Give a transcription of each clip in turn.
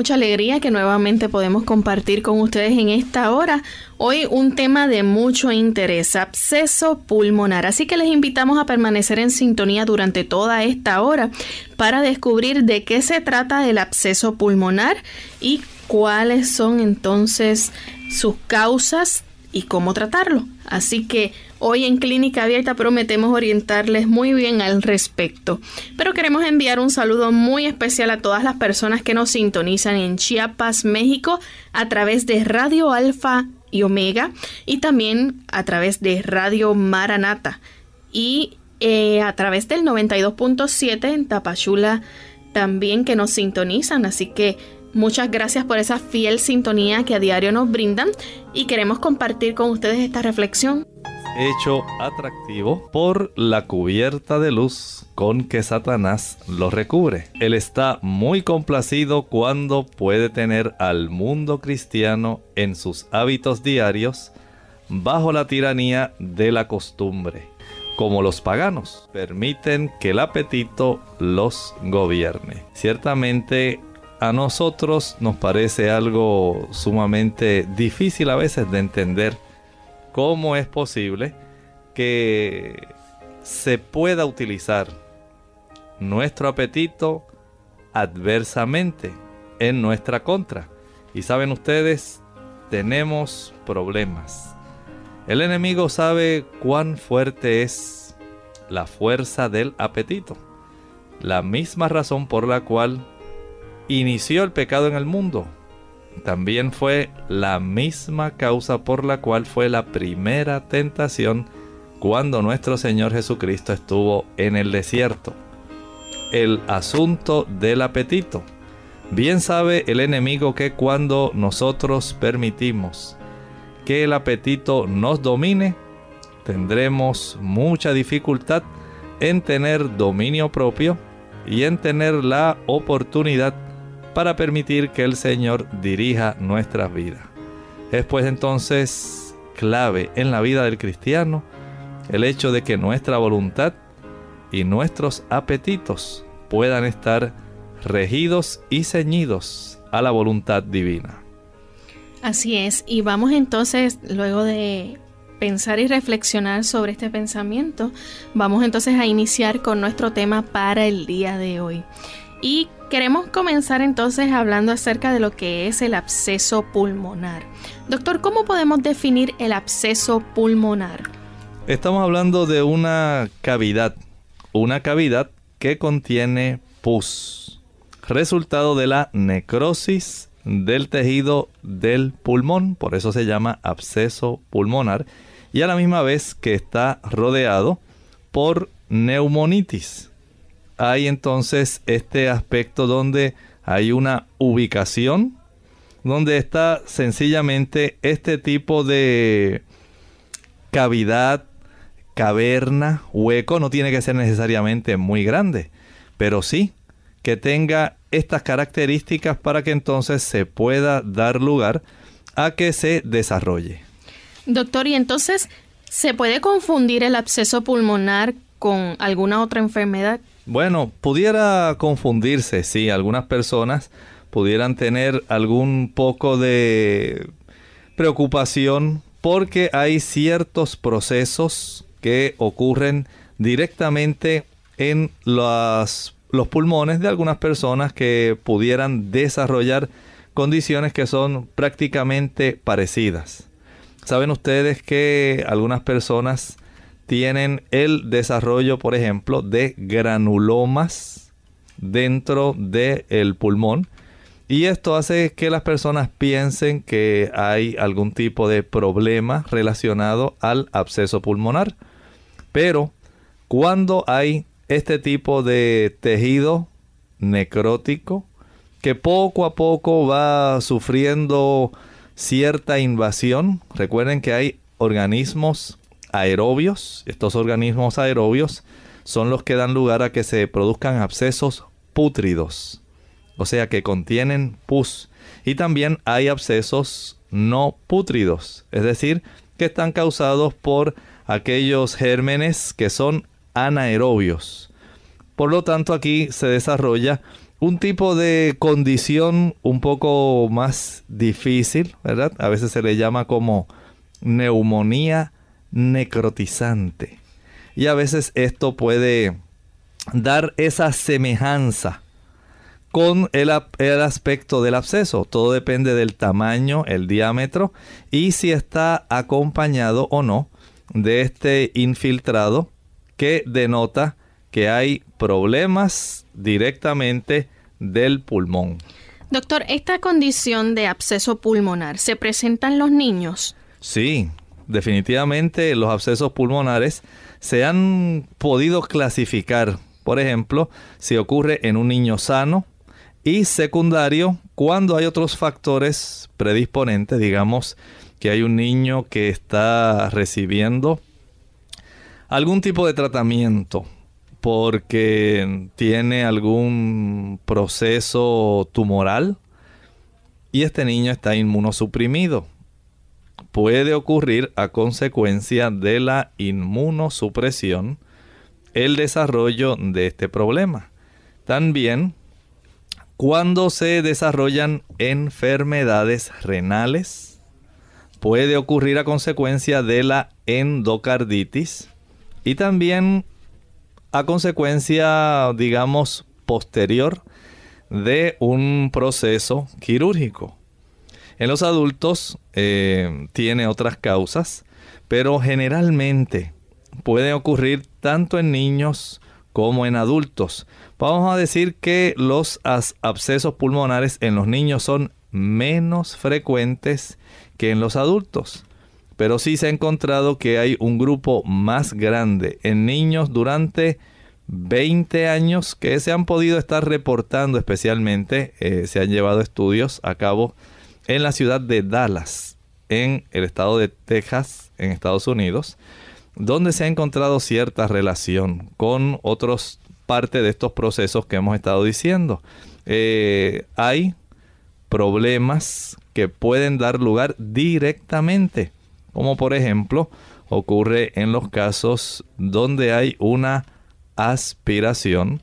Mucha alegría que nuevamente podemos compartir con ustedes en esta hora. Hoy un tema de mucho interés, absceso pulmonar. Así que les invitamos a permanecer en sintonía durante toda esta hora para descubrir de qué se trata el absceso pulmonar y cuáles son entonces sus causas y cómo tratarlo. Así que hoy en Clínica Abierta prometemos orientarles muy bien al respecto. Pero queremos enviar un saludo muy especial a todas las personas que nos sintonizan en Chiapas, México, a través de Radio Alfa y Omega y también a través de Radio Maranata y eh, a través del 92.7 en Tapachula también que nos sintonizan. Así que Muchas gracias por esa fiel sintonía que a diario nos brindan y queremos compartir con ustedes esta reflexión. Hecho atractivo por la cubierta de luz con que Satanás lo recubre. Él está muy complacido cuando puede tener al mundo cristiano en sus hábitos diarios bajo la tiranía de la costumbre. Como los paganos, permiten que el apetito los gobierne. Ciertamente a nosotros nos parece algo sumamente difícil a veces de entender cómo es posible que se pueda utilizar nuestro apetito adversamente en nuestra contra. Y saben ustedes, tenemos problemas. El enemigo sabe cuán fuerte es la fuerza del apetito. La misma razón por la cual inició el pecado en el mundo. También fue la misma causa por la cual fue la primera tentación cuando nuestro Señor Jesucristo estuvo en el desierto. El asunto del apetito. Bien sabe el enemigo que cuando nosotros permitimos que el apetito nos domine, tendremos mucha dificultad en tener dominio propio y en tener la oportunidad para permitir que el Señor dirija nuestras vidas. Es pues entonces clave en la vida del cristiano el hecho de que nuestra voluntad y nuestros apetitos puedan estar regidos y ceñidos a la voluntad divina. Así es, y vamos entonces, luego de pensar y reflexionar sobre este pensamiento, vamos entonces a iniciar con nuestro tema para el día de hoy. Y queremos comenzar entonces hablando acerca de lo que es el absceso pulmonar. Doctor, ¿cómo podemos definir el absceso pulmonar? Estamos hablando de una cavidad, una cavidad que contiene pus, resultado de la necrosis del tejido del pulmón, por eso se llama absceso pulmonar, y a la misma vez que está rodeado por neumonitis hay entonces este aspecto donde hay una ubicación, donde está sencillamente este tipo de cavidad, caverna, hueco, no tiene que ser necesariamente muy grande, pero sí que tenga estas características para que entonces se pueda dar lugar a que se desarrolle. Doctor, y entonces, ¿se puede confundir el absceso pulmonar con alguna otra enfermedad? Bueno, pudiera confundirse, sí, algunas personas pudieran tener algún poco de preocupación porque hay ciertos procesos que ocurren directamente en los pulmones de algunas personas que pudieran desarrollar condiciones que son prácticamente parecidas. Saben ustedes que algunas personas tienen el desarrollo, por ejemplo, de granulomas dentro del pulmón. Y esto hace que las personas piensen que hay algún tipo de problema relacionado al absceso pulmonar. Pero cuando hay este tipo de tejido necrótico que poco a poco va sufriendo cierta invasión, recuerden que hay organismos aerobios. Estos organismos aerobios son los que dan lugar a que se produzcan abscesos pútridos, o sea que contienen pus. Y también hay abscesos no pútridos, es decir, que están causados por aquellos gérmenes que son anaerobios. Por lo tanto, aquí se desarrolla un tipo de condición un poco más difícil, ¿verdad? A veces se le llama como neumonía necrotizante. Y a veces esto puede dar esa semejanza con el, el, aspecto del absceso. Todo depende del tamaño, el diámetro y si está acompañado o no de este infiltrado que denota que hay problemas directamente del pulmón. Doctor, ¿esta condición de absceso pulmonar se presenta en los niños? Sí, definitivamente los abscesos pulmonares se han podido clasificar, por ejemplo, si ocurre en un niño sano y secundario cuando hay otros factores predisponentes, digamos que hay un niño que está recibiendo algún tipo de tratamiento porque tiene algún proceso tumoral y este niño está inmunosuprimido puede ocurrir a consecuencia de la inmunosupresión el desarrollo de este problema. También cuando se desarrollan enfermedades renales, puede ocurrir a consecuencia de la endocarditis y también a consecuencia, digamos, posterior de un proceso quirúrgico. En los adultos eh, tiene otras causas, pero generalmente puede ocurrir tanto en niños como en adultos. Vamos a decir que los abscesos pulmonares en los niños son menos frecuentes que en los adultos. Pero sí se ha encontrado que hay un grupo más grande en niños durante 20 años que se han podido estar reportando especialmente, eh, se han llevado estudios a cabo en la ciudad de Dallas, en el estado de Texas, en Estados Unidos, donde se ha encontrado cierta relación con otros parte de estos procesos que hemos estado diciendo. Eh, hay problemas que pueden dar lugar directamente, como por ejemplo ocurre en los casos donde hay una aspiración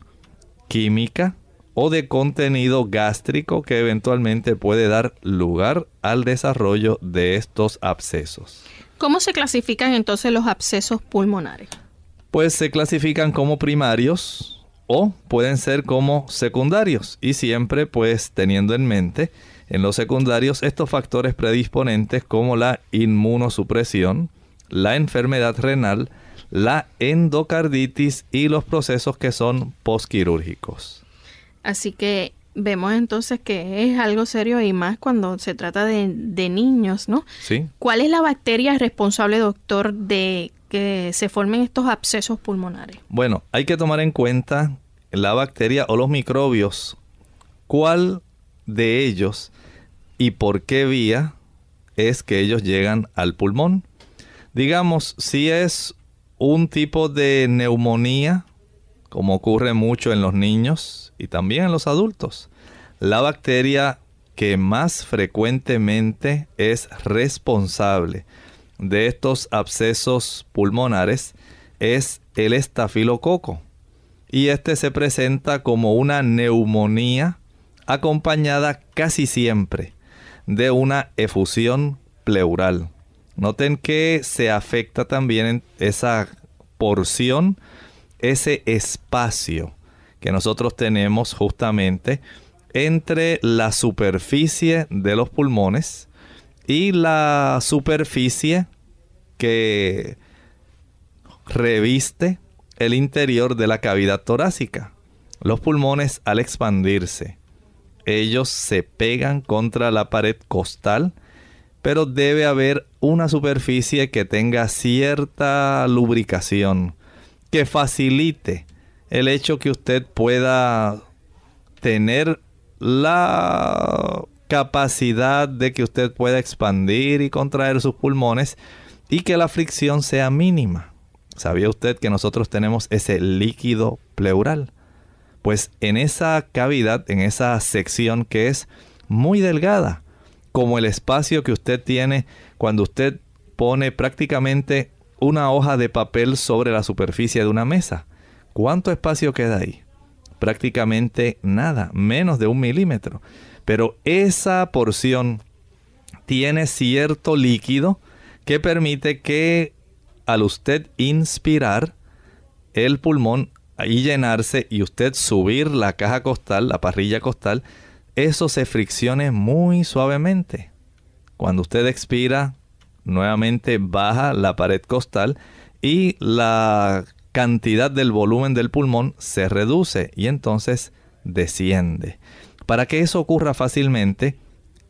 química o de contenido gástrico que eventualmente puede dar lugar al desarrollo de estos abscesos. ¿Cómo se clasifican entonces los abscesos pulmonares? Pues se clasifican como primarios o pueden ser como secundarios y siempre pues teniendo en mente en los secundarios estos factores predisponentes como la inmunosupresión, la enfermedad renal, la endocarditis y los procesos que son posquirúrgicos. Así que vemos entonces que es algo serio y más cuando se trata de, niños, ¿no? Sí. ¿Cuál es la bacteria responsable, doctor, de que se formen estos abscesos pulmonares? Bueno, hay que tomar en cuenta la bacteria o los microbios. ¿Cuál de ellos y por qué vía es que ellos llegan al pulmón? Digamos, si es un tipo de neumonía, como ocurre mucho en los niños y también en los adultos. La bacteria que más frecuentemente es responsable de estos abscesos pulmonares es el estafilococo. Y este se presenta como una neumonía acompañada casi siempre de una efusión pleural. Noten que se afecta también esa porción ese espacio que nosotros tenemos justamente entre la superficie de los pulmones y la superficie que reviste el interior de la cavidad torácica. Los pulmones al expandirse, ellos se pegan contra la pared costal, pero debe haber una superficie que tenga cierta lubricación, que facilite el hecho que usted pueda tener la capacidad de que usted pueda expandir y contraer sus pulmones y que la fricción sea mínima. ¿Sabía usted que nosotros tenemos ese líquido pleural? Pues en esa cavidad, en esa sección que es muy delgada, como el espacio que usted tiene cuando usted pone prácticamente una hoja de papel sobre la superficie de una mesa. ¿Cuánto espacio queda ahí? Prácticamente nada, menos de un milímetro. Pero esa porción tiene cierto líquido que permite que al usted inspirar el pulmón y llenarse y usted subir la caja costal, la parrilla costal, eso se friccione muy suavemente. Cuando usted expira, nuevamente baja la pared costal y la cantidad del volumen del pulmón se reduce y entonces desciende. Para que eso ocurra fácilmente,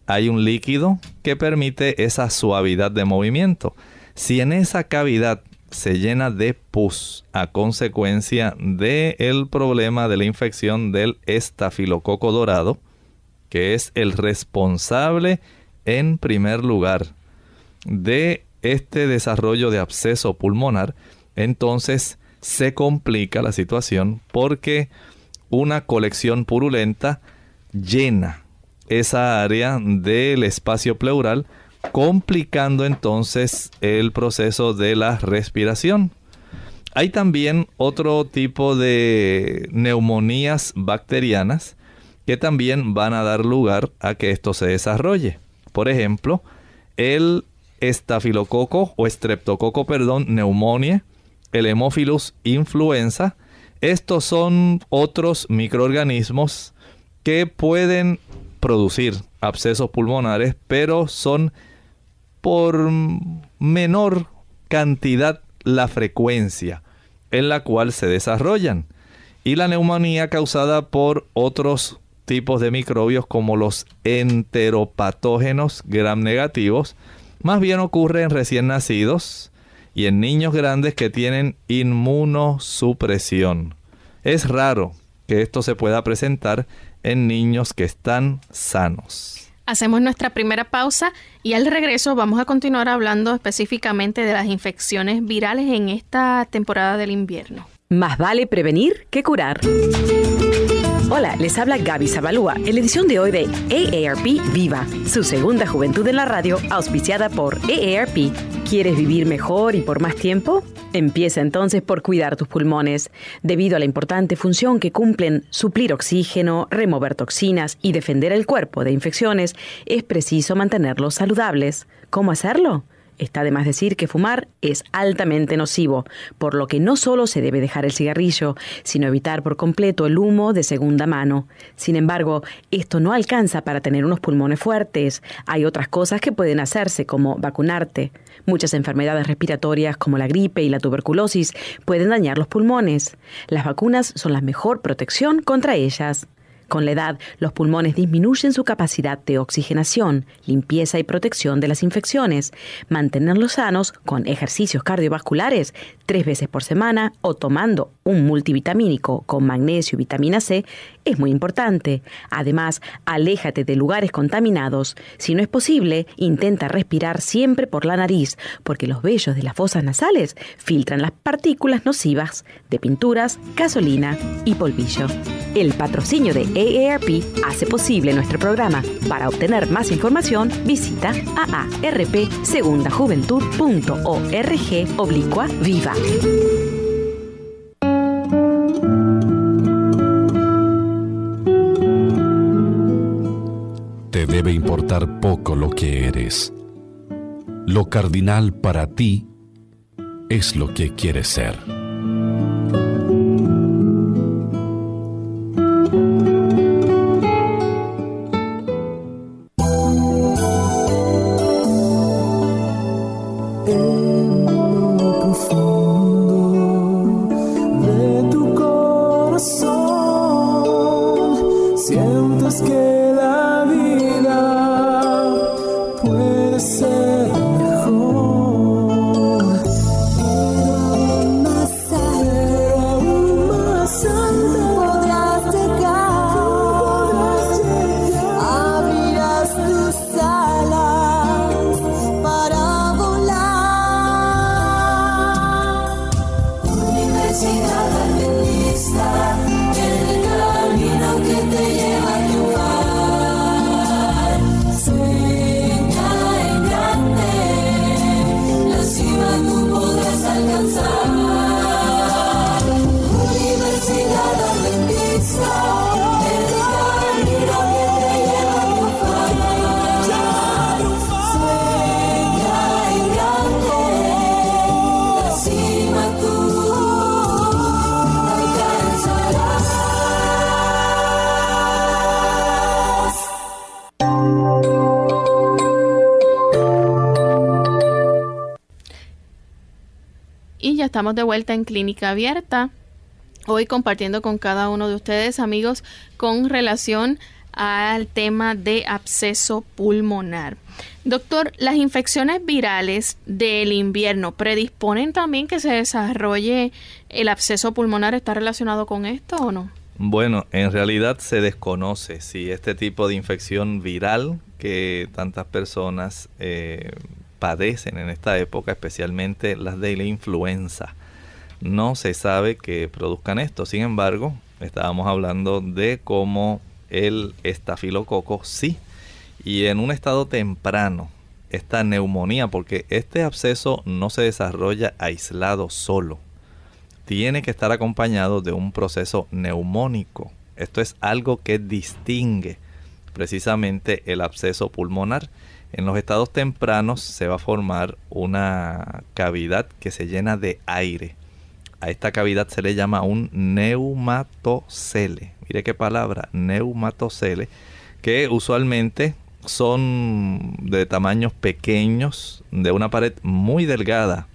hay un líquido que permite esa suavidad de movimiento. Si en esa cavidad se llena de pus a consecuencia del problema de la infección del estafilococo dorado, que es el responsable en primer lugar de este desarrollo de absceso pulmonar, entonces se complica la situación porque una colección purulenta llena esa área del espacio pleural complicando entonces el proceso de la respiración. Hay también otro tipo de neumonías bacterianas que también van a dar lugar a que esto se desarrolle. Por ejemplo, el estafilococo o estreptococo, perdón, neumonía, el Hemophilus influenza. Estos son otros microorganismos que pueden producir abscesos pulmonares, pero son por menor cantidad la frecuencia en la cual se desarrollan. Y la neumonía causada por otros tipos de microbios como los enteropatógenos gram negativos, más bien ocurre en recién nacidos y en niños grandes que tienen inmunosupresión. Es raro que esto se pueda presentar en niños que están sanos. Hacemos nuestra primera pausa y al regreso vamos a continuar hablando específicamente de las infecciones virales en esta temporada del invierno. Más vale prevenir que curar. Hola, les habla Gaby Zabalúa en la edición de hoy de AARP Viva, su segunda juventud en la radio, auspiciada por AARP. ¿Quieres vivir mejor y por más tiempo? Empieza entonces por cuidar tus pulmones. Debido a la importante función que cumplen suplir oxígeno, remover toxinas y defender el cuerpo de infecciones, es preciso mantenerlos saludables. ¿Cómo hacerlo? Está de más decir que fumar es altamente nocivo, por lo que no solo se debe dejar el cigarrillo, sino evitar por completo el humo de segunda mano. Sin embargo, esto no alcanza para tener unos pulmones fuertes. Hay otras cosas que pueden hacerse, como vacunarte. Muchas enfermedades respiratorias, como la gripe y la tuberculosis, pueden dañar los pulmones. Las vacunas son la mejor protección contra ellas. Con la edad, los pulmones disminuyen su capacidad de oxigenación, limpieza y protección de las infecciones. Mantenerlos sanos con ejercicios cardiovasculares tres veces por semana o tomando un multivitamínico con magnesio y vitamina C es muy importante. Además, aléjate de lugares contaminados. Si no es posible, intenta respirar siempre por la nariz, porque los vellos de las fosas nasales filtran las partículas nocivas de pinturas, gasolina y polvillo. El patrocinio de AARP hace posible nuestro programa. Para obtener más información, visita aarpsegundajuventud.org oblicua viva. Te debe importar poco lo que eres. Lo cardinal para ti es lo que quieres ser. Estamos de vuelta en Clínica Abierta. Hoy compartiendo con cada uno de ustedes, amigos, con relación al tema de absceso pulmonar. Doctor, ¿las infecciones virales del invierno predisponen también que se desarrolle el absceso pulmonar? ¿Está relacionado con esto o no? Bueno, en realidad se desconoce si este tipo de infección viral que tantas personas eh, padecen en esta época, especialmente las de la influenza. No se sabe que produzcan esto. Sin embargo, estábamos hablando de cómo el estafilococo sí. Y en un estado temprano, esta neumonía, porque este absceso no se desarrolla aislado solo. Tiene que estar acompañado de un proceso neumónico. Esto es algo que distingue precisamente el absceso pulmonar. En los estados tempranos se va a formar una cavidad que se llena de aire. A esta cavidad se le llama un neumatocele. Mire qué palabra, neumatocele, que usualmente son de tamaños pequeños, de una pared muy delgada,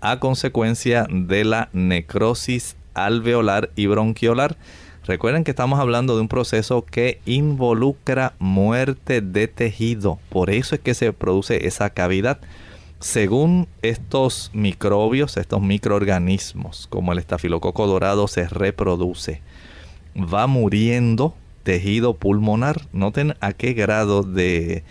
a consecuencia de la necrosis alveolar y bronquiolar Recuerden que estamos hablando de un proceso que involucra muerte de tejido. Por eso es que se produce esa cavidad. Según estos microbios, estos microorganismos, como el estafilococo dorado se reproduce, va muriendo tejido pulmonar. Noten a qué grado de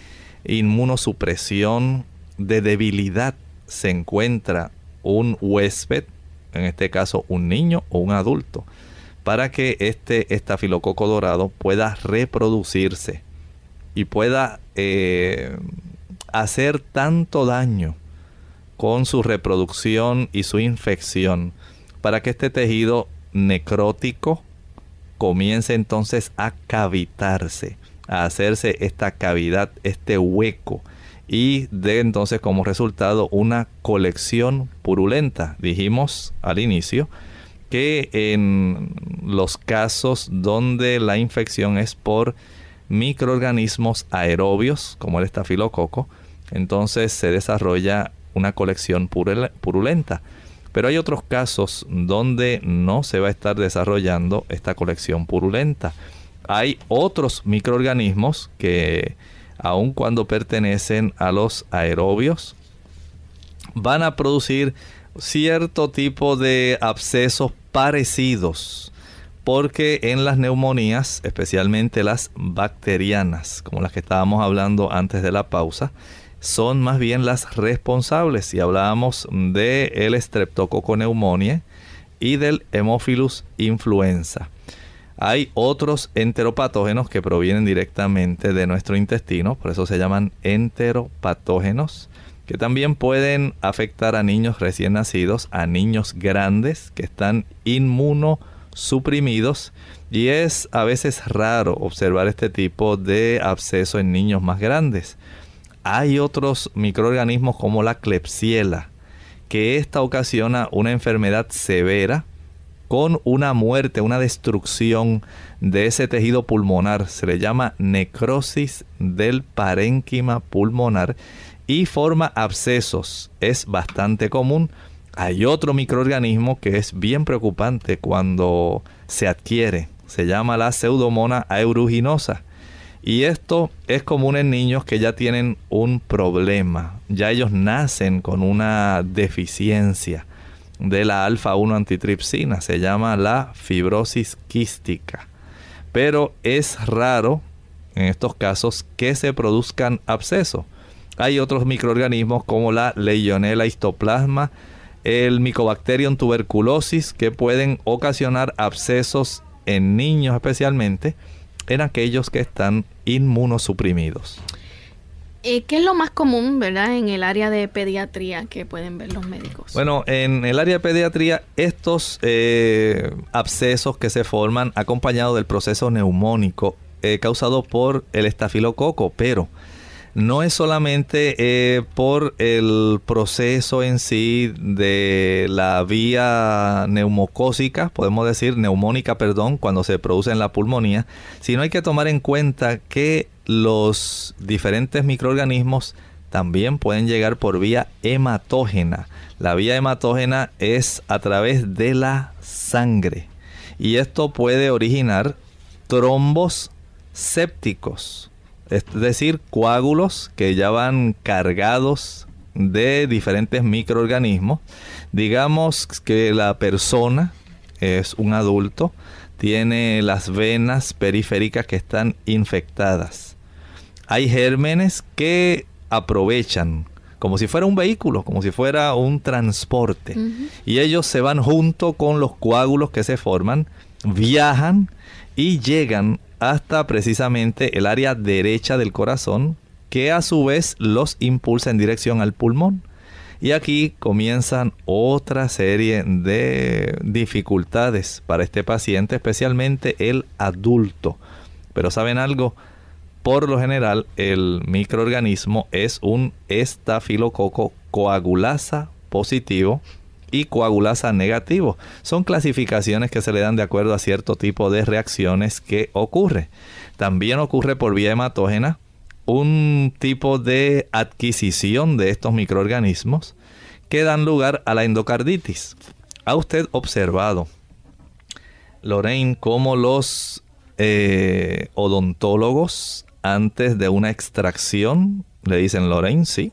inmunosupresión, de debilidad se encuentra un huésped, en este caso un niño o un adulto para que este estafilococo dorado pueda reproducirse y pueda eh, hacer tanto daño con su reproducción y su infección para que este tejido necrótico comience entonces a cavitarse, a hacerse esta cavidad, este hueco y de entonces como resultado una colección purulenta. Dijimos al inicio que en los casos donde la infección es por microorganismos aerobios, como el estafilococo, entonces se desarrolla una colección purulenta. Pero hay otros casos donde no se va a estar desarrollando esta colección purulenta. Hay otros microorganismos que, aun cuando pertenecen a los aerobios, van a producir cierto tipo de abscesos parecidos, porque en las neumonías, especialmente las bacterianas, como las que estábamos hablando antes de la pausa, son más bien las responsables. Si hablábamos de el Streptococcus pneumoniae y del Hemophilus influenza. Hay otros enteropatógenos que provienen directamente de nuestro intestino, por eso se llaman enteropatógenos que también pueden afectar a niños recién nacidos, a niños grandes que están inmunosuprimidos y es a veces raro observar este tipo de absceso en niños más grandes. Hay otros microorganismos como la Klebsiella, que esta ocasiona una enfermedad severa con una muerte, una destrucción de ese tejido pulmonar. Se le llama necrosis del parénquima pulmonar y forma abscesos. Es bastante común. Hay otro microorganismo que es bien preocupante cuando se adquiere. Se llama la pseudomona aeruginosa. Y esto es común en niños que ya tienen un problema. Ya ellos nacen con una deficiencia de la alfa-1 antitripsina. Se llama la fibrosis quística. Pero es raro en estos casos que se produzcan abscesos. Hay otros microorganismos como la Legionella histoplasma, el Mycobacterium tuberculosis que pueden ocasionar abscesos en niños especialmente en aquellos que están inmunosuprimidos. Eh, ¿Qué es lo más común, verdad, en el área de pediatría que pueden ver los médicos? Bueno, en el área de pediatría, estos eh, abscesos que se forman acompañados del proceso neumónico eh, causado por el estafilococo, pero no es solamente eh, por el proceso en sí de la vía neumocósica, podemos decir neumónica, perdón, cuando se produce en la pulmonía, sino hay que tomar en cuenta que los diferentes microorganismos también pueden llegar por vía hematógena. La vía hematógena es a través de la sangre y esto puede originar trombos sépticos es decir, coágulos que ya van cargados de diferentes microorganismos. Digamos que la persona es un adulto, tiene las venas periféricas que están infectadas. Hay gérmenes que aprovechan como si fuera un vehículo, como si fuera un transporte. Y ellos se van junto con los coágulos que se forman, viajan y llegan hasta precisamente el área derecha del corazón, que a su vez los impulsa en dirección al pulmón. Y aquí comienzan otra serie de dificultades para este paciente, especialmente el adulto. Pero ¿saben algo? Por lo general, el microorganismo es un estafilococo coagulasa positivo y coagulasa negativo. Son clasificaciones que se le dan de acuerdo a cierto tipo de reacciones que ocurre. También ocurre por vía hematógena un tipo de adquisición de estos microorganismos que dan lugar a la endocarditis. ¿Ha usted observado, Lorraine, cómo los eh, odontólogos antes de una extracción le dicen, Lorraine, sí,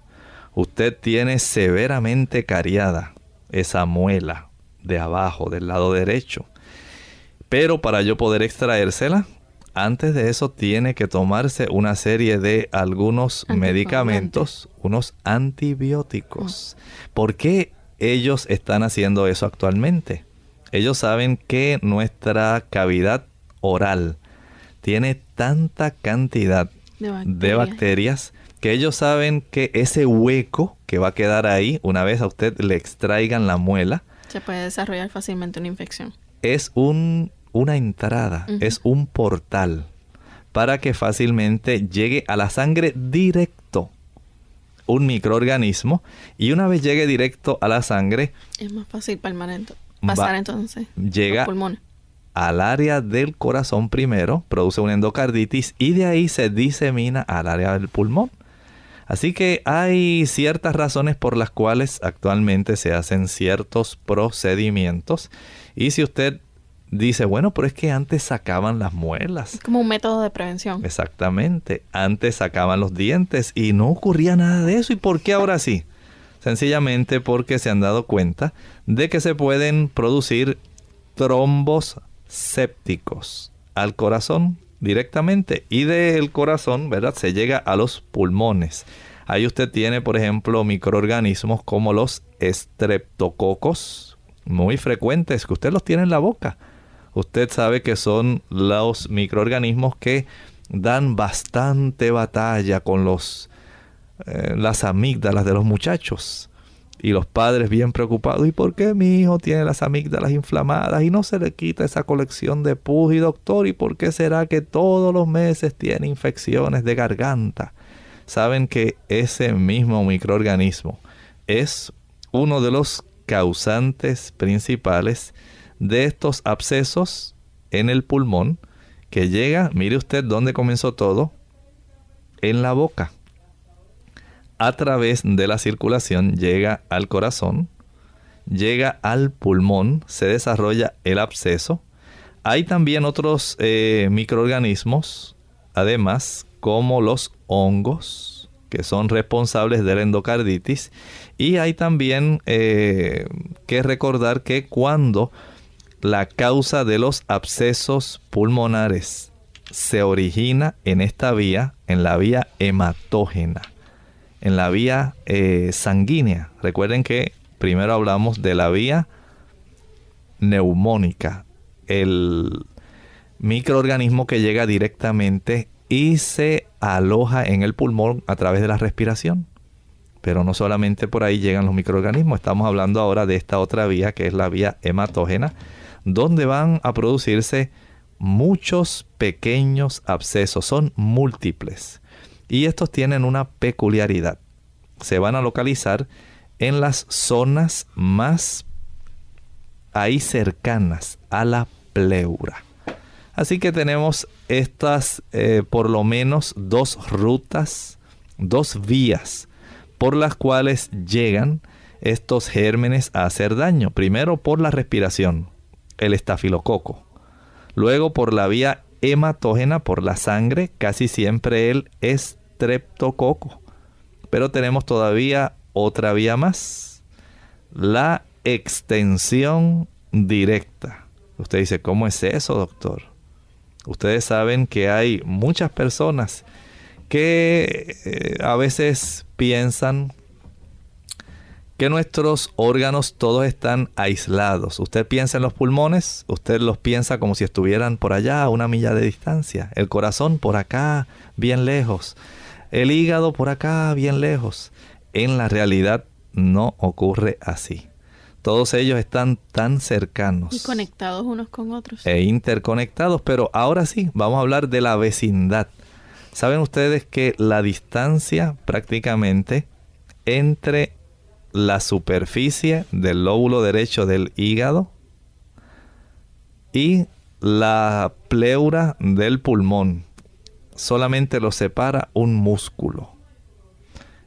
usted tiene severamente cariada esa muela de abajo, del lado derecho. Pero para yo poder extraérsela, antes de eso tiene que tomarse una serie de algunos medicamentos, unos antibióticos. ¿Por qué ellos están haciendo eso actualmente? Ellos saben que nuestra cavidad oral tiene tanta cantidad de bacterias que ellos saben que ese hueco que va a quedar ahí, una vez a usted le extraigan la muela, se puede desarrollar fácilmente una infección. Es un, una entrada, es un portal para que fácilmente llegue a la sangre directo un microorganismo y una vez llegue directo a la sangre es más fácil palmar pasar entonces llega al área del corazón primero, produce una endocarditis y de ahí se disemina al área del pulmón. Así que hay ciertas razones por las cuales actualmente se hacen ciertos procedimientos. Y si usted dice, bueno, pero es que antes sacaban las muelas. Es como un método de prevención. Exactamente. Antes sacaban los dientes y no ocurría nada de eso. ¿Y por qué ahora sí? Sencillamente porque se han dado cuenta de que se pueden producir trombos sépticos al corazón directamente y del corazón, ¿verdad? Se llega a los pulmones. Ahí usted tiene, por ejemplo, microorganismos como los estreptococos, muy frecuentes, que usted los tiene en la boca. Usted sabe que son los microorganismos que dan bastante batalla con los, eh, las amígdalas de los muchachos. Y los padres bien preocupados, ¿y por qué mi hijo tiene las amígdalas inflamadas y no se le quita esa colección de pus? Y doctor, ¿y por qué será que todos los meses tiene infecciones de garganta? Saben que ese mismo microorganismo es uno de los causantes principales de estos abscesos en el pulmón que llega, mire usted dónde comenzó todo, en la boca a través de la circulación llega al corazón, llega al pulmón, se desarrolla el absceso, Hay también otros eh, microorganismos, además, como los hongos, que son responsables de la endocarditis. Y hay también eh, que recordar que cuando la causa de los abscesos pulmonares se origina en esta vía, en la vía hematógena, en la vía eh, sanguínea. Recuerden que primero hablamos de la vía neumónica, el microorganismo que llega directamente y se aloja en el pulmón a través de la respiración. Pero no solamente por ahí llegan los microorganismos, estamos hablando ahora de esta otra vía que es la vía hematógena, donde van a producirse muchos pequeños abscesos, son múltiples. Y estos tienen una peculiaridad. Se van a localizar en las zonas más ahí cercanas a la pleura. Así que tenemos estas eh, por lo menos dos rutas, dos vías por las cuales llegan estos gérmenes a hacer daño. Primero por la respiración, el estafilococo. Luego por la vía hematógena, por la sangre, casi siempre el estreptococo. Pero tenemos todavía otra vía más, la extensión directa. Usted dice, ¿cómo es eso, doctor? Ustedes saben que hay muchas personas que eh, a veces piensan que nuestros órganos todos están aislados. Usted piensa en los pulmones, usted los piensa como si estuvieran por allá a una milla de distancia. El corazón por acá, bien lejos. El hígado por acá, bien lejos. En la realidad no ocurre así. Todos ellos están tan cercanos. Y conectados unos con otros. E interconectados, pero ahora sí, vamos a hablar de la vecindad. ¿Saben ustedes que la distancia prácticamente entre la superficie del lóbulo derecho del hígado y la pleura del pulmón solamente lo separa un músculo?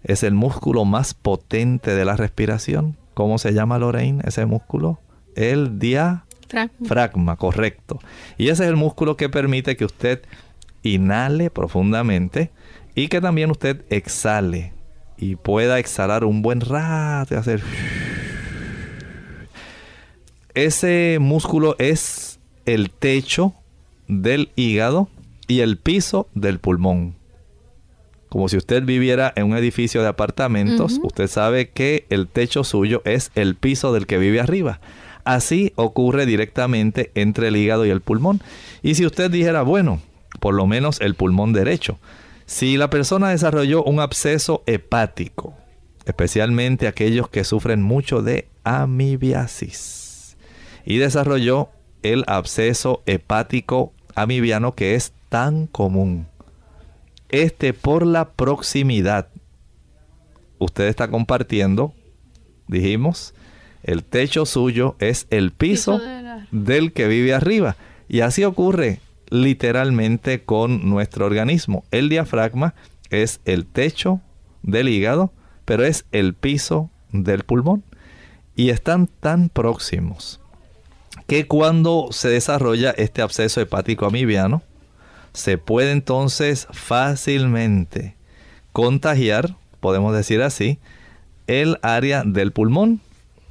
Es el músculo más potente de la respiración. ¿Cómo se llama, Lorraine, ese músculo? El diafragma, correcto. Y ese es el músculo que permite que usted inhale profundamente y que también usted exhale y pueda exhalar un buen rato y hacer... Ese músculo es el techo del hígado y el piso del pulmón. Como si usted viviera en un edificio de apartamentos, usted sabe que el techo suyo es el piso del que vive arriba. Así ocurre directamente entre el hígado y el pulmón. Y si usted dijera, bueno, por lo menos el pulmón derecho. Si la persona desarrolló un absceso hepático, especialmente aquellos que sufren mucho de amibiasis, y desarrolló el absceso hepático amibiano que es tan común. Este por la proximidad. Usted está compartiendo, dijimos, el techo suyo es el piso del que vive arriba. Y así ocurre literalmente con nuestro organismo. El diafragma es el techo del hígado, pero es el piso del pulmón. Y están tan próximos que cuando se desarrolla este absceso hepático amibiano, se puede entonces fácilmente contagiar, podemos decir así, el área del pulmón.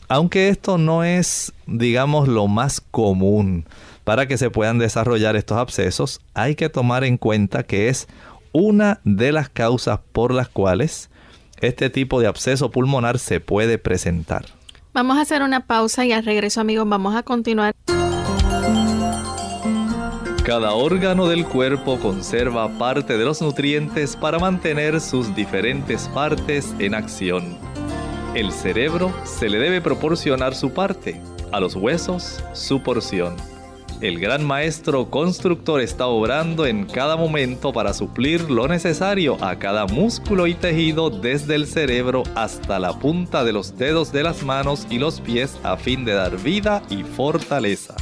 Aunque esto no es, digamos, lo más común para que se puedan desarrollar estos abscesos, hay que tomar en cuenta que es una de las causas por las cuales este tipo de absceso pulmonar se puede presentar. Vamos a hacer una pausa y al regreso amigos vamos a continuar. Cada órgano del cuerpo conserva parte de los nutrientes para mantener sus diferentes partes en acción. El cerebro se le debe proporcionar su parte, a los huesos su porción el gran maestro constructor está obrando en cada momento para suplir lo necesario a cada músculo y tejido desde el cerebro hasta la punta de los dedos de las manos y los pies a fin de dar vida y fortaleza.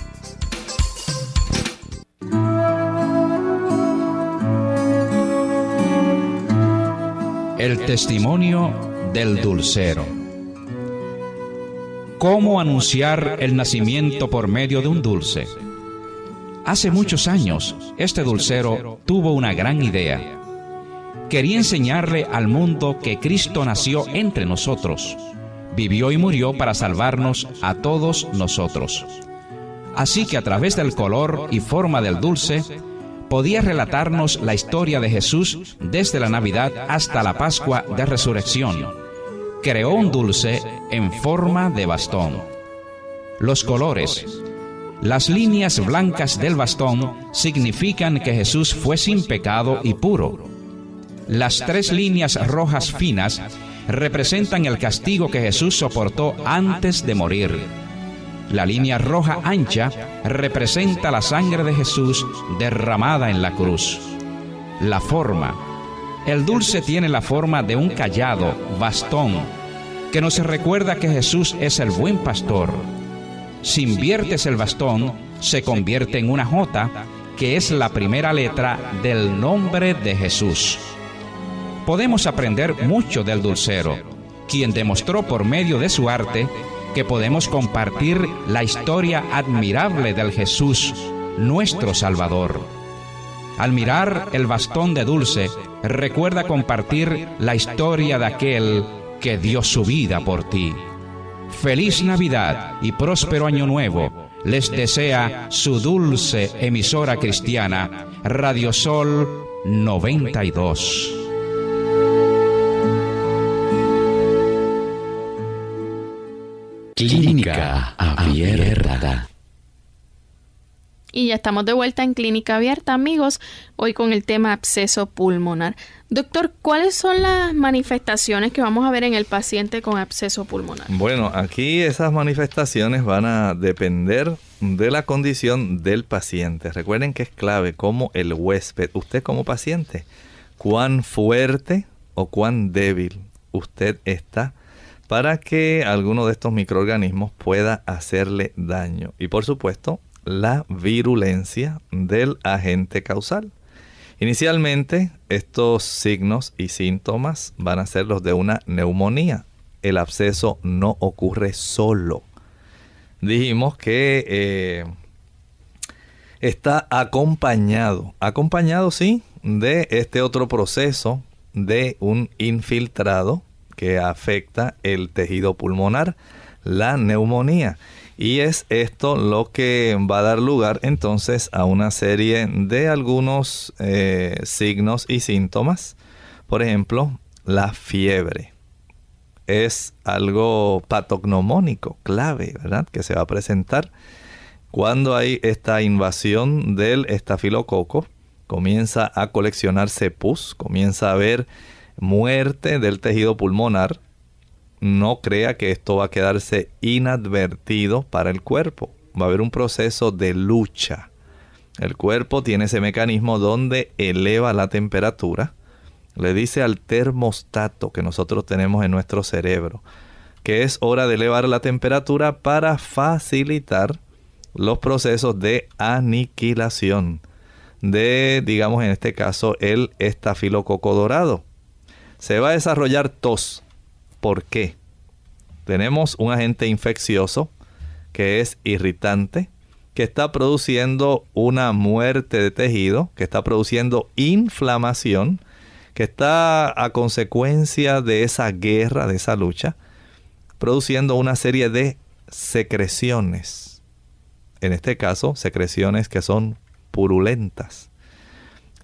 El testimonio del dulcero. ¿Cómo anunciar el nacimiento por medio de un dulce? Hace muchos años, este dulcero tuvo una gran idea. Quería enseñarle al mundo que Cristo nació entre nosotros, vivió y murió para salvarnos a todos nosotros. Así que a través del color y forma del dulce, podía relatarnos la historia de Jesús desde la Navidad hasta la Pascua de Resurrección. Creó un dulce en forma de bastón. Los colores. Las líneas blancas del bastón significan que Jesús fue sin pecado y puro. Las tres líneas rojas finas representan el castigo que Jesús soportó antes de morir. La línea roja ancha representa la sangre de Jesús derramada en la cruz. La forma. El dulce tiene la forma de un callado, bastón, que nos recuerda que Jesús es el buen pastor. Si inviertes el bastón, se convierte en una J, que es la primera letra del nombre de Jesús. Podemos aprender mucho del dulcero, quien demostró por medio de su arte que podemos compartir la historia admirable del Jesús, nuestro Salvador. Al mirar el bastón de dulce, recuerda compartir la historia de aquel que dio su vida por ti. Feliz Navidad y próspero Año Nuevo les desea su dulce emisora cristiana, Radio Sol 92. Clínica Abierta. Y ya estamos de vuelta en Clínica Abierta, amigos, hoy con el tema absceso pulmonar. Doctor, ¿cuáles son las manifestaciones que vamos a ver en el paciente con absceso pulmonar? Bueno, aquí esas manifestaciones van a depender de la condición del paciente. Recuerden que es clave como el huésped, usted como paciente, cuán fuerte o cuán débil usted está para que alguno de estos microorganismos pueda hacerle daño. Y por supuesto, la virulencia del agente causal. Inicialmente, estos signos y síntomas van a ser los de una neumonía. El absceso no ocurre solo. Dijimos que eh, está acompañado, acompañado sí, de este otro proceso de un infiltrado que afecta el tejido pulmonar, la neumonía. Y es esto lo que va a dar lugar entonces a una serie de algunos eh, signos y síntomas. Por ejemplo, la fiebre. Es algo patognomónico, clave, ¿verdad? Que se va a presentar cuando hay esta invasión del estafilococo. Comienza a coleccionarse pus, comienza a haber muerte del tejido pulmonar, no crea que esto va a quedarse inadvertido para el cuerpo. Va a haber un proceso de lucha. El cuerpo tiene ese mecanismo donde eleva la temperatura. Le dice al termostato que nosotros tenemos en nuestro cerebro que es hora de elevar la temperatura para facilitar los procesos de aniquilación de, digamos en este caso, el estafilococo dorado se va a desarrollar tos. ¿Por qué? Tenemos un agente infeccioso que es irritante, que está produciendo una muerte de tejido, que está produciendo inflamación, que está a consecuencia de esa guerra, de esa lucha, produciendo una serie de secreciones. En este caso, secreciones que son purulentas.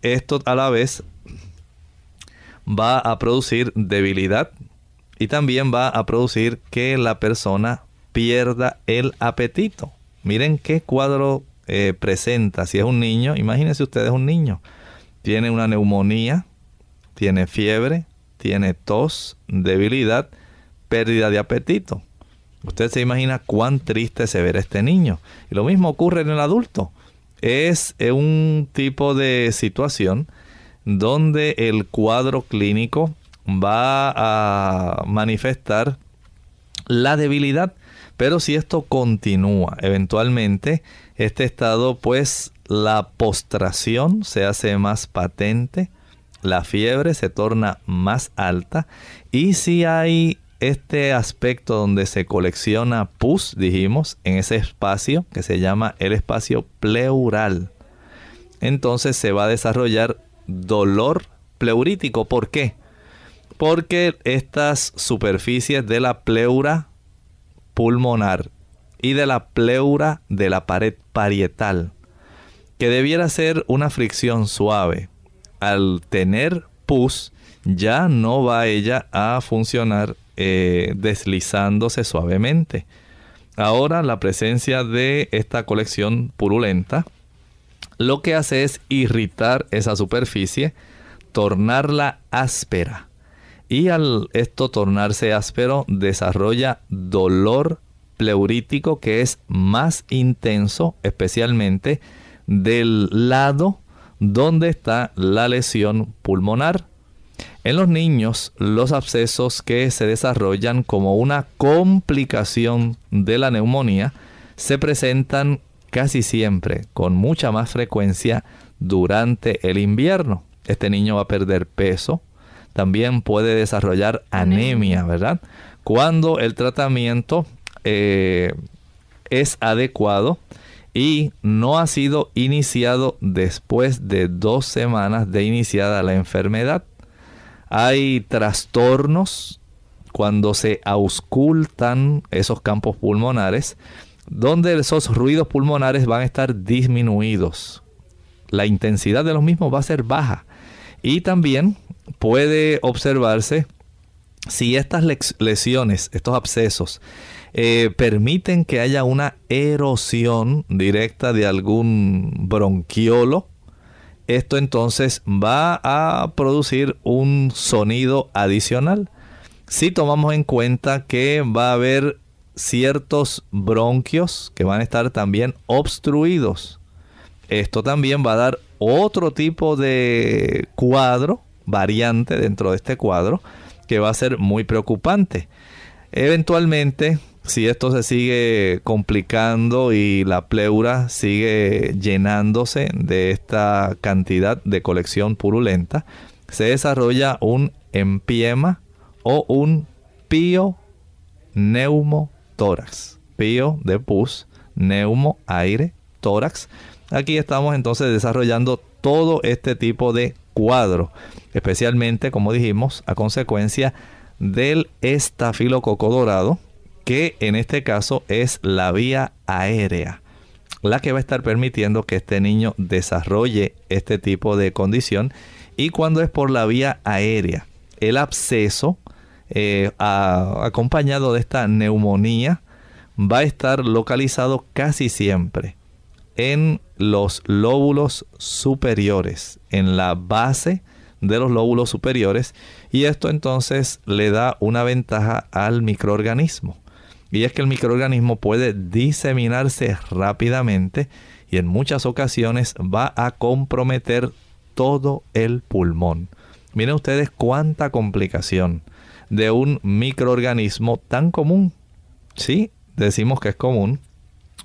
Esto a la vez va a producir debilidad y también va a producir que la persona pierda el apetito. Miren qué cuadro eh, presenta. Si es un niño, imagínense ustedes un niño. Tiene una neumonía, tiene fiebre, tiene tos, debilidad, pérdida de apetito. Usted se imagina cuán triste se ve este niño. Y lo mismo ocurre en el adulto. Es un tipo de situación donde el cuadro clínico va a manifestar la debilidad. Pero si esto continúa, eventualmente este estado, pues la postración se hace más patente, la fiebre se torna más alta y si hay este aspecto donde se colecciona pus, dijimos, en ese espacio que se llama el espacio pleural, entonces se va a desarrollar dolor pleurítico. ¿Por qué? Porque estas superficies de la pleura pulmonar y de la pleura de la pared parietal, que debiera ser una fricción suave, al tener pus, ya no va ella a funcionar eh, deslizándose suavemente. Ahora la presencia de esta colección purulenta lo que hace es irritar esa superficie, tornarla áspera. Y al esto tornarse áspero desarrolla dolor pleurítico que es más intenso, especialmente del lado donde está la lesión pulmonar. En los niños, los abscesos que se desarrollan como una complicación de la neumonía se presentan casi siempre, con mucha más frecuencia, durante el invierno. Este niño va a perder peso, también puede desarrollar anemia, ¿verdad? Cuando el tratamiento eh, es adecuado y no ha sido iniciado después de dos semanas de iniciada la enfermedad. Hay trastornos cuando se auscultan esos campos pulmonares, donde esos ruidos pulmonares van a estar disminuidos. La intensidad de los mismos va a ser baja. Y también puede observarse si estas lesiones, estos abscesos, eh, permiten que haya una erosión directa de algún bronquiolo. Esto entonces va a producir un sonido adicional. Si tomamos en cuenta que va a haber ciertos bronquios que van a estar también obstruidos, esto también va a dar otro tipo de cuadro, variante dentro de este cuadro, que va a ser muy preocupante. Eventualmente si esto se sigue complicando y la pleura sigue llenándose de esta cantidad de colección purulenta, se desarrolla un empiema o un pío neumotórax. Pío de pus, neumo, aire, tórax. Aquí estamos entonces desarrollando todo este tipo de cuadro, especialmente, como dijimos, a consecuencia del estafilococo dorado, que en este caso es la vía aérea, la que va a estar permitiendo que este niño desarrolle este tipo de condición. Y cuando es por la vía aérea, el absceso eh, acompañado de esta neumonía va a estar localizado casi siempre en los lóbulos superiores, en la base de los lóbulos superiores y esto entonces le da una ventaja al microorganismo. Y es que el microorganismo puede diseminarse rápidamente y en muchas ocasiones va a comprometer todo el pulmón. Miren ustedes cuánta complicación de un microorganismo tan común. Sí, decimos que es común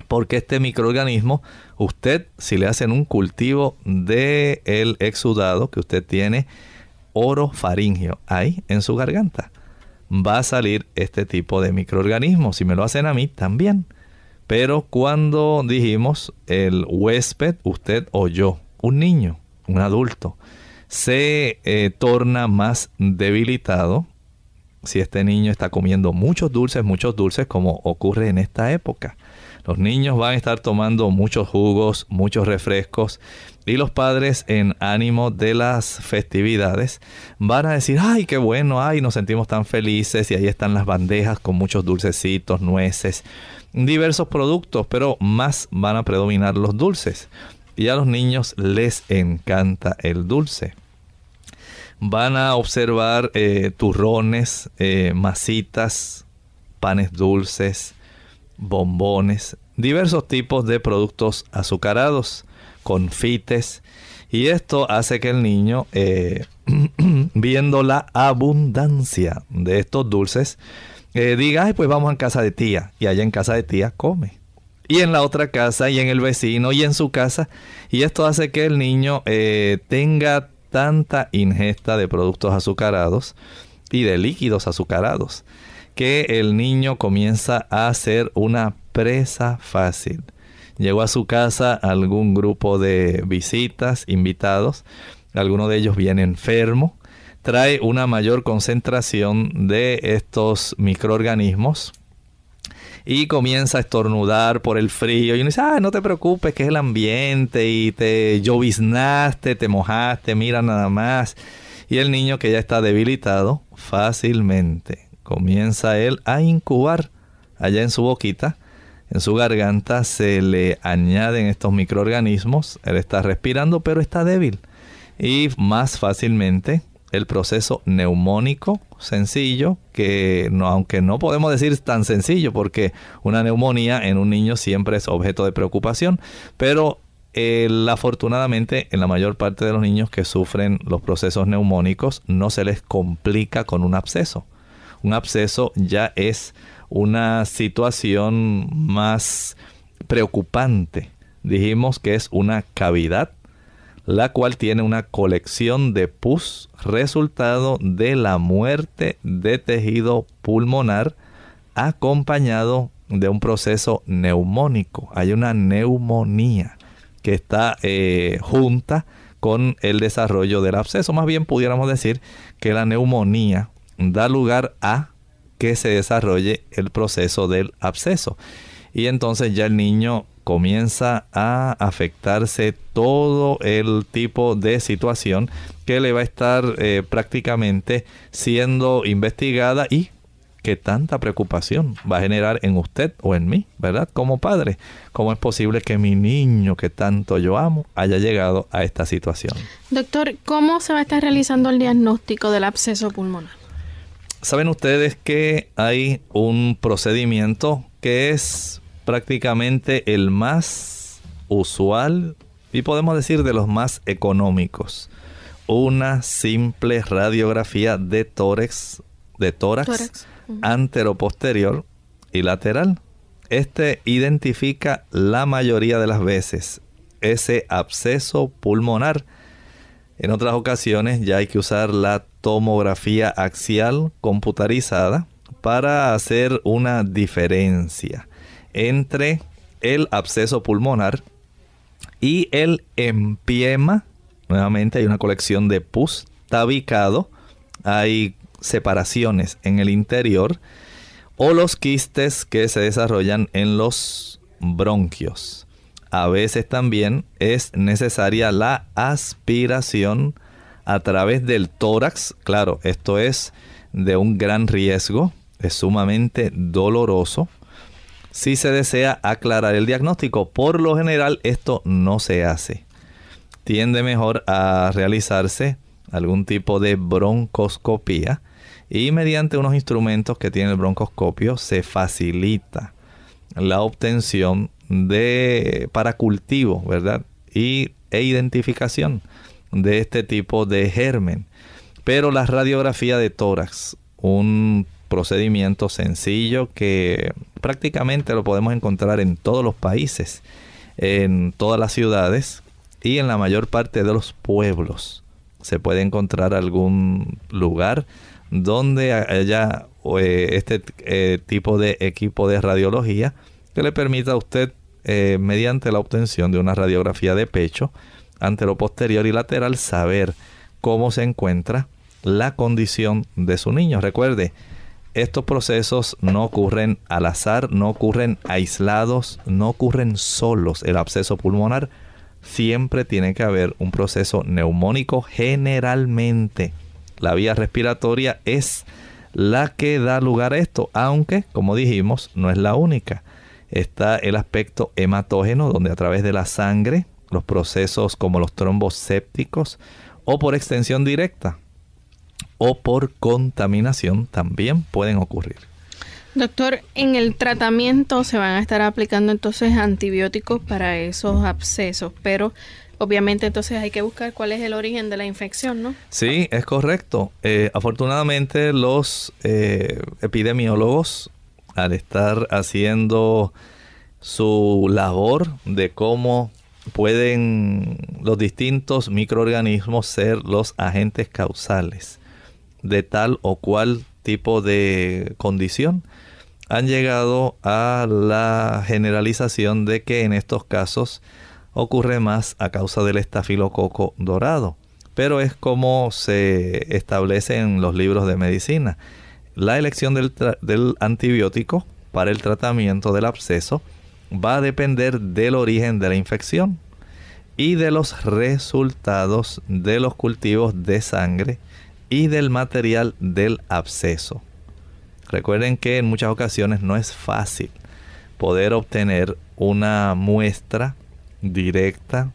porque este microorganismo, usted si le hacen un cultivo de el exudado que usted tiene orofaringio ahí en su garganta, va a salir este tipo de microorganismos. Si me lo hacen a mí, también. Pero cuando dijimos el huésped, usted o yo, un niño, un adulto, se eh, torna más debilitado si este niño está comiendo muchos dulces, muchos dulces como ocurre en esta época. Los niños van a estar tomando muchos jugos, muchos refrescos y los padres en ánimo de las festividades van a decir, ay, qué bueno, ay, nos sentimos tan felices y ahí están las bandejas con muchos dulcecitos, nueces, diversos productos, pero más van a predominar los dulces. Y a los niños les encanta el dulce. Van a observar eh, turrones, eh, panes dulces, bombones, diversos tipos de productos azucarados, confites, y esto hace que el niño, eh, viendo la abundancia de estos dulces, eh, diga, Ay, pues vamos a casa de tía, y allá en casa de tía come. Y en la otra casa, y en el vecino, y en su casa. Y esto hace que el niño tenga tanta ingesta de productos azucarados y de líquidos azucarados que el niño comienza a ser una presa fácil. llegó a su casa algún grupo de visitas, invitados, alguno de ellos viene enfermo, trae una mayor concentración de estos microorganismos y comienza a estornudar por el frío. Y uno dice, ah, no te preocupes, que es el ambiente y te lloviznaste, te mojaste, mira nada más. Y el niño que ya está debilitado, fácilmente comienza él a incubar allá en su boquita, en su garganta se le añaden estos microorganismos, él está respirando pero está débil y más fácilmente el proceso neumónico sencillo, que no, aunque no podemos decir tan sencillo, porque una neumonía en un niño siempre es objeto de preocupación, pero afortunadamente en la mayor parte de los niños que sufren los procesos neumónicos no se les complica con un absceso. Un absceso ya es una situación más preocupante. Dijimos que es una cavidad la cual tiene una colección de pus resultado de la muerte de tejido pulmonar acompañado de un proceso neumónico. Hay una neumonía que está eh, junta con el desarrollo del absceso. Más bien pudiéramos decir que la neumonía da lugar a que se desarrolle el proceso del absceso. Y entonces ya el niño comienza a afectarse todo el tipo de situación que le va a estar eh, prácticamente siendo investigada y que tanta preocupación va a generar en usted o en mí, ¿verdad? Como padre, ¿cómo es posible que mi niño que tanto yo amo haya llegado a esta situación? Doctor, ¿cómo se va a estar realizando el diagnóstico del absceso pulmonar? Saben ustedes que hay un procedimiento que es prácticamente el más usual y podemos decir de los más económicos. Una simple radiografía de tórax, de tórax, anteroposterior y lateral. Este identifica la mayoría de las veces ese absceso pulmonar. En otras ocasiones ya hay que usar la tomografía axial computarizada para hacer una diferencia entre el absceso pulmonar y el empiema. Nuevamente hay una colección de pus tabicado. Hay separaciones en el interior o los quistes que se desarrollan en los bronquios. A veces también es necesaria la aspiración a través del tórax. Claro, esto es de un gran riesgo, es sumamente doloroso si se desea aclarar el diagnóstico. Por lo general esto no se hace. Tiende mejor a realizarse algún tipo de broncoscopía y mediante unos instrumentos que tiene el broncoscopio se facilita la obtención de para cultivo, ¿verdad? Y e identificación de este tipo de germen. Pero la radiografía de tórax, un procedimiento sencillo que prácticamente lo podemos encontrar en todos los países, en todas las ciudades y en la mayor parte de los pueblos. Se puede encontrar algún lugar donde haya eh, este eh, tipo de equipo de radiología que le permita a usted, eh, mediante la obtención de una radiografía de pecho, antero, posterior y lateral, saber cómo se encuentra la condición de su niño. Recuerde, estos procesos no ocurren al azar, no ocurren aislados, no ocurren solos. El absceso pulmonar siempre tiene que haber un proceso neumónico generalmente. La vía respiratoria es la que da lugar a esto, aunque, como dijimos, no es la única. Está el aspecto hematógeno, donde a través de la sangre, los procesos como los trombos sépticos o por extensión directa, o por contaminación también pueden ocurrir. Doctor, en el tratamiento se van a estar aplicando entonces antibióticos para esos abscesos, pero obviamente entonces hay que buscar cuál es el origen de la infección, ¿no? Sí, es correcto. Eh, afortunadamente los eh, epidemiólogos, al estar haciendo su labor de cómo pueden los distintos microorganismos ser los agentes causales de tal o cual tipo de condición, han llegado a la generalización de que en estos casos ocurre más a causa del estafilococo dorado. Pero es como se establece en los libros de medicina. La elección del, del antibiótico para el tratamiento del absceso va a depender del origen de la infección y de los resultados de los cultivos de sangre y del material del absceso. Recuerden que en muchas ocasiones no es fácil poder obtener una muestra directa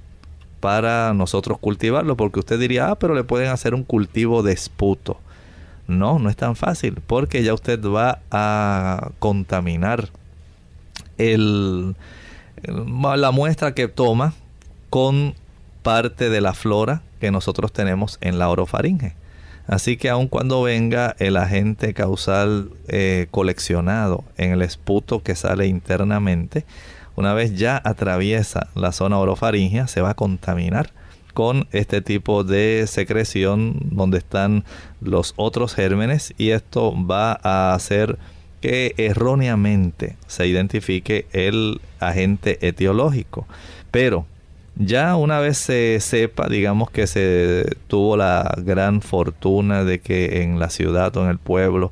para nosotros cultivarlo, porque usted diría, ah, pero le pueden hacer un cultivo de esputo. No, no es tan fácil, porque ya usted va a contaminar el, la muestra que toma con parte de la flora que nosotros tenemos en la orofaringe. Así que aun cuando venga el agente causal eh, coleccionado en el esputo que sale internamente, una vez ya atraviesa la zona orofaringea, se va a contaminar con este tipo de secreción donde están los otros gérmenes y esto va a hacer que erróneamente se identifique el agente etiológico. Pero ya una vez se sepa, digamos que se tuvo la gran fortuna de que en la ciudad o en el pueblo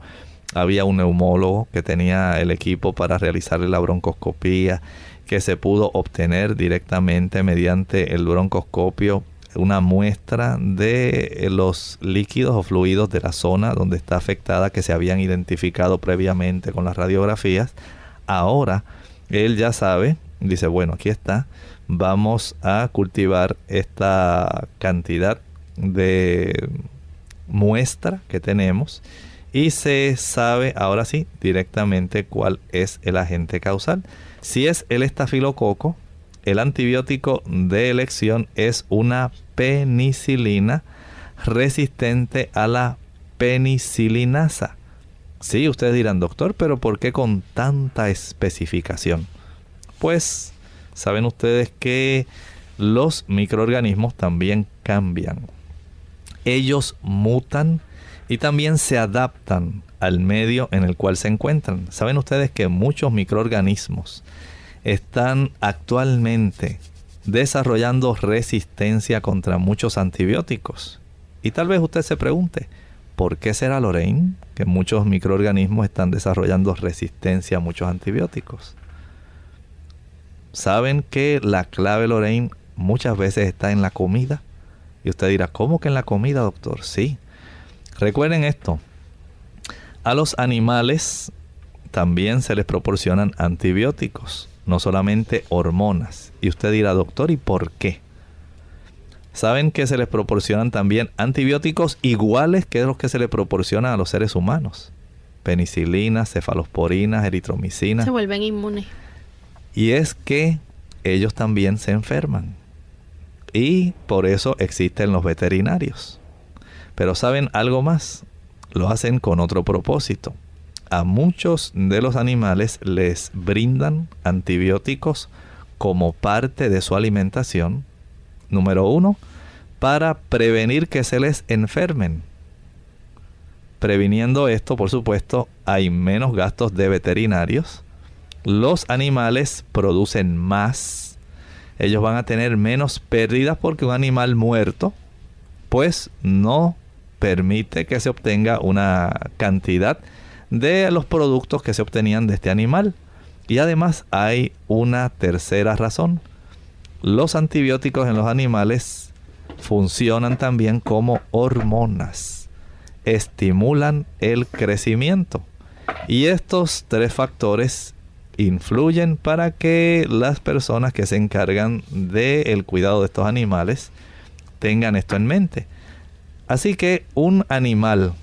había un neumólogo que tenía el equipo para realizarle la broncoscopía, que se pudo obtener directamente mediante el broncoscopio una muestra de los líquidos o fluidos de la zona donde está afectada que se habían identificado previamente con las radiografías. Ahora él ya sabe, dice, bueno, aquí está, vamos a cultivar esta cantidad de muestra que tenemos y se sabe ahora sí directamente cuál es el agente causal. Si es el estafilococo, el antibiótico de elección es una penicilina resistente a la penicilinasa. Sí, ustedes dirán, doctor, pero ¿por qué con tanta especificación? Pues Saben ustedes que los microorganismos también cambian. Ellos mutan y también se adaptan al medio en el cual se encuentran. Saben ustedes que muchos microorganismos están actualmente desarrollando resistencia contra muchos antibióticos. Y tal vez usted se pregunte, ¿por qué será Lorraine que muchos microorganismos están desarrollando resistencia a muchos antibióticos? ¿Saben que la clave, Lorraine, muchas veces está en la comida? Y usted dirá, ¿cómo que en la comida, doctor? Sí. Recuerden esto. A los animales también se les proporcionan antibióticos, no solamente hormonas. Y usted dirá, doctor, ¿y por qué? Saben que se les proporcionan también antibióticos iguales que los que se les proporcionan a los seres humanos. Penicilina, cefalosporina, eritromicina. Se vuelven inmunes. Y es que ellos también se enferman. Y por eso existen los veterinarios. Pero saben algo más, lo hacen con otro propósito. A muchos de los animales les brindan antibióticos como parte de su alimentación. Número uno, para prevenir que se les enfermen. Previniendo esto, por supuesto, hay menos gastos de veterinarios los animales producen más. Ellos van a tener menos pérdidas porque un animal muerto pues no permite que se obtenga una cantidad de los productos que se obtenían de este animal. Y además hay una tercera razón. Los antibióticos en los animales funcionan también como hormonas. Estimulan el crecimiento. Y estos tres factores influyen para que las personas que se encargan del cuidado de estos animales tengan esto en mente. Así que un animal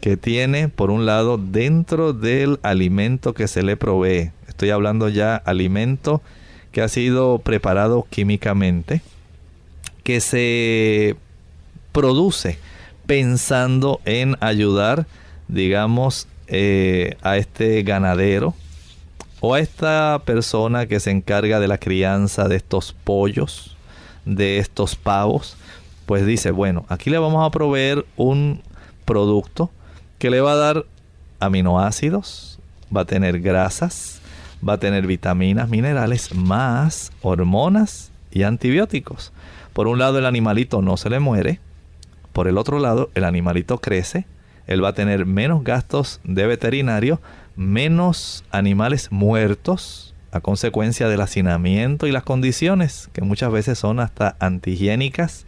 que tiene, por un lado, dentro del alimento que se le provee, estoy hablando ya alimento que ha sido preparado químicamente, que se produce pensando en ayudar, digamos, eh, a este ganadero o a esta persona que se encarga de la crianza de estos pollos, de estos pavos, pues dice, bueno, aquí le vamos a proveer un producto que le va a dar aminoácidos, va a tener grasas, va a tener vitaminas, minerales, más hormonas y antibióticos. Por un lado el animalito no se le muere, por el otro lado el animalito crece, él va a tener menos gastos de veterinario, menos animales muertos a consecuencia del hacinamiento y las condiciones que muchas veces son hasta antihigiénicas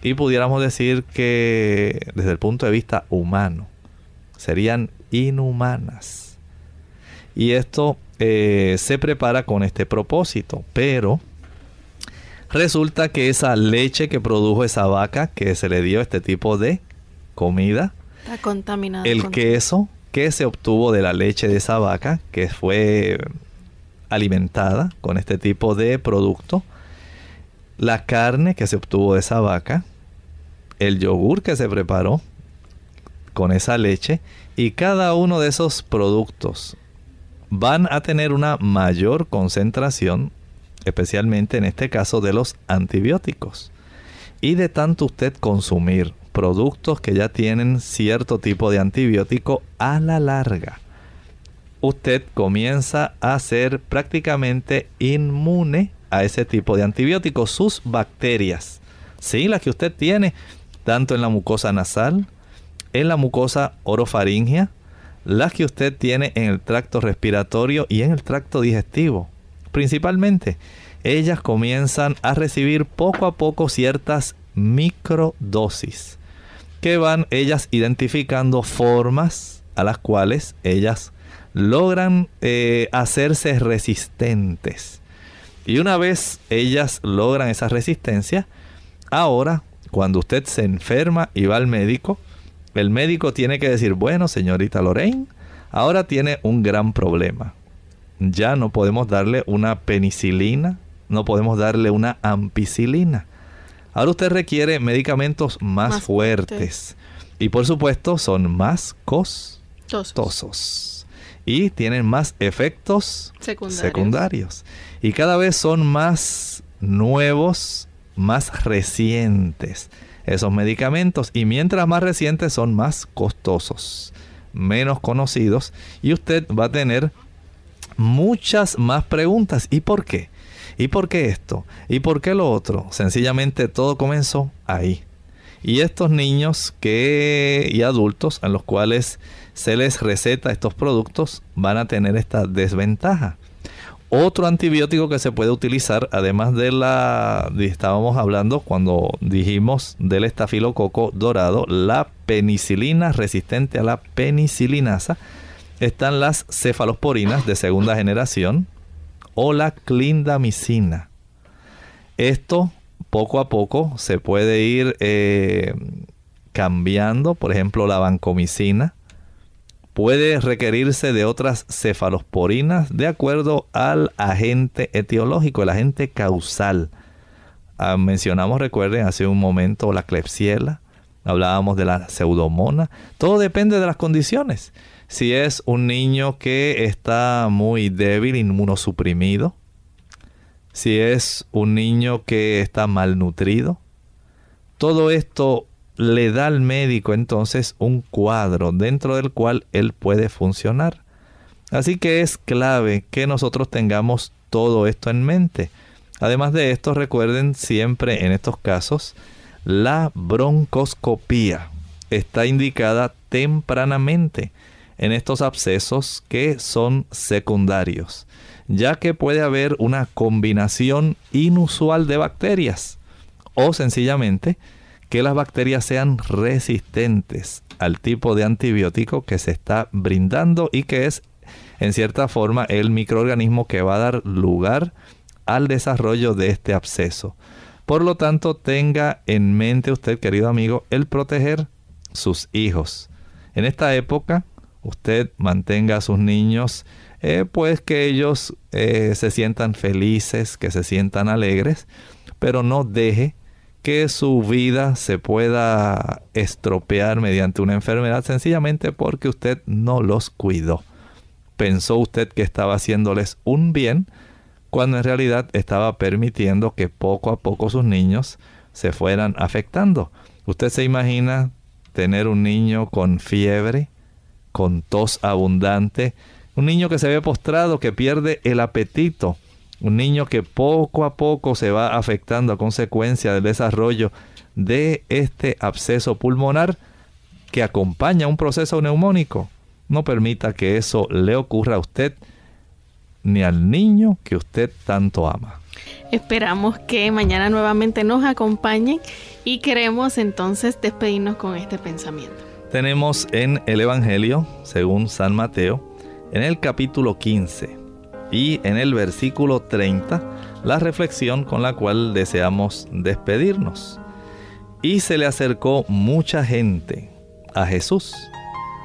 y pudiéramos decir que desde el punto de vista humano serían inhumanas. Y esto eh, se prepara con este propósito, pero resulta que esa leche que produjo esa vaca que se le dio este tipo de comida, está contaminada. El queso que se obtuvo de la leche de esa vaca que fue alimentada con este tipo de producto, la carne que se obtuvo de esa vaca, el yogur que se preparó con esa leche y cada uno de esos productos van a tener una mayor concentración, especialmente en este caso de los antibióticos. Y de tanto usted consumir productos que ya tienen cierto tipo de antibiótico a la larga, usted comienza a ser prácticamente inmune a ese tipo de antibióticos. Sus bacterias, sí, las que usted tiene, tanto en la mucosa nasal, en la mucosa orofaringea, las que usted tiene en el tracto respiratorio y en el tracto digestivo. Principalmente, ellas comienzan a recibir poco a poco ciertas microdosis que van ellas identificando formas a las cuales ellas logran eh, hacerse resistentes. Y una vez ellas logran esa resistencia, ahora cuando usted se enferma y va al médico, el médico tiene que decir, bueno, señorita Lorraine, ahora tiene un gran problema. Ya no podemos darle una penicilina, no podemos darle una ampicilina. Ahora usted requiere medicamentos más, fuertes. Y por supuesto son más costosos. Y tienen más efectos secundarios. Y cada vez son más nuevos más recientes esos medicamentos y mientras más recientes son más costosos, menos conocidos y usted va a tener muchas más preguntas. ¿Y por qué? ¿Y por qué esto? ¿Y por qué lo otro? Sencillamente todo comenzó ahí. Y estos niños que y adultos a los cuales se les receta estos productos van a tener esta desventaja. Otro antibiótico que se puede utilizar, además de la, estábamos hablando cuando dijimos del estafilococo dorado, la penicilina resistente a la penicilinasa, están las cefalosporinas de segunda generación o la clindamicina. Esto poco a poco se puede ir eh, cambiando, por ejemplo la vancomicina, puede requerirse de otras cefalosporinas de acuerdo al agente etiológico, el agente causal. Ah, mencionamos, recuerden, hace un momento la clepsiela, hablábamos de la pseudomona. Todo depende de las condiciones. Si es un niño que está muy débil, inmunosuprimido, si es un niño que está malnutrido, todo esto le da al médico entonces un cuadro dentro del cual él puede funcionar. Así que es clave que nosotros tengamos todo esto en mente. Además de esto, recuerden siempre en estos casos, la broncoscopía está indicada tempranamente en estos abscesos que son secundarios, ya que puede haber una combinación inusual de bacterias o sencillamente que las bacterias sean resistentes al tipo de antibiótico que se está brindando y que es en cierta forma el microorganismo que va a dar lugar al desarrollo de este absceso. Por lo tanto, tenga en mente usted, querido amigo, el proteger sus hijos. En esta época, usted mantenga a sus niños, eh, pues que ellos eh, se sientan felices, que se sientan alegres, pero no deje que su vida se pueda estropear mediante una enfermedad sencillamente porque usted no los cuidó. Pensó usted que estaba haciéndoles un bien cuando en realidad estaba permitiendo que poco a poco sus niños se fueran afectando. Usted se imagina tener un niño con fiebre, con tos abundante, Un niño que se ve postrado, que pierde el apetito. Un niño que poco a poco se va afectando a consecuencia del desarrollo de este absceso pulmonar que acompaña un proceso neumónico. No permita que eso le ocurra a usted ni al niño que usted tanto ama. Esperamos que mañana nuevamente nos acompañen y queremos entonces despedirnos con este pensamiento. Tenemos en el Evangelio, según San Mateo, en el capítulo 15 y en el versículo 30, la reflexión con la cual deseamos despedirnos. Y se le acercó mucha gente a Jesús,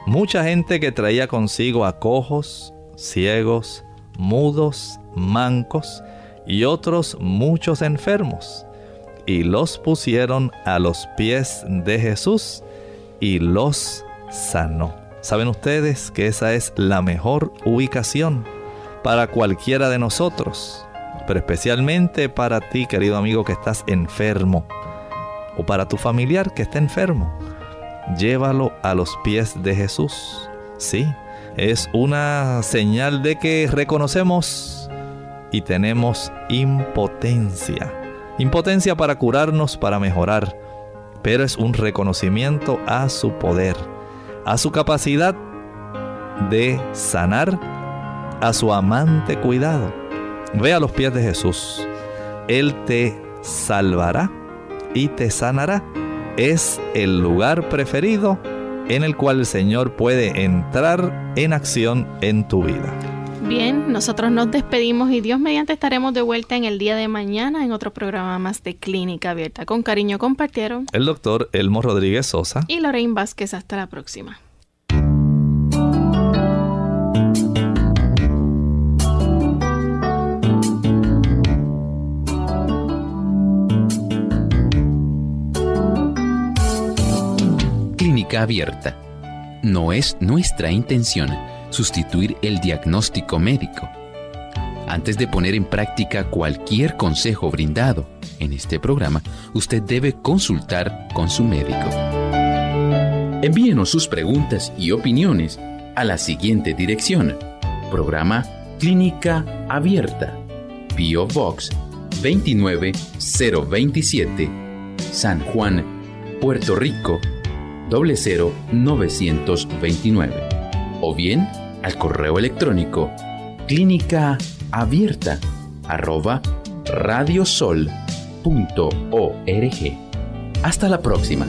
mucha gente que traía consigo a cojos, ciegos, mudos, mancos y otros muchos enfermos, y los pusieron a los pies de Jesús y los sanó. Saben ustedes que esa es la mejor ubicación para cualquiera de nosotros, pero especialmente para ti, querido amigo, que estás enfermo, o para tu familiar que está enfermo. Llévalo a los pies de Jesús. Sí, es una señal de que reconocemos y tenemos impotencia. Impotencia para curarnos, para mejorar, pero es un reconocimiento a su poder, a su capacidad de sanar, a su amante cuidado. Ve a los pies de Jesús. Él te salvará y te sanará. Es el lugar preferido en el cual el Señor puede entrar en acción en tu vida. Bien, nosotros nos despedimos y Dios mediante estaremos de vuelta en el día de mañana en otro programa más de Clínica Abierta. Con cariño compartieron el doctor Elmo Rodríguez Sosa y Lorraine Vázquez. Hasta la próxima. Clínica Abierta. No es nuestra intención sustituir el diagnóstico médico. Antes de poner en práctica cualquier consejo brindado en este programa, usted debe consultar con su médico. Envíenos sus preguntas y opiniones a la siguiente dirección. Programa Clínica Abierta. Bio Box 29027 San Juan, Puerto Rico 00929 o bien al correo electrónico clínica abierta arroba radiosol.org. Hasta la próxima.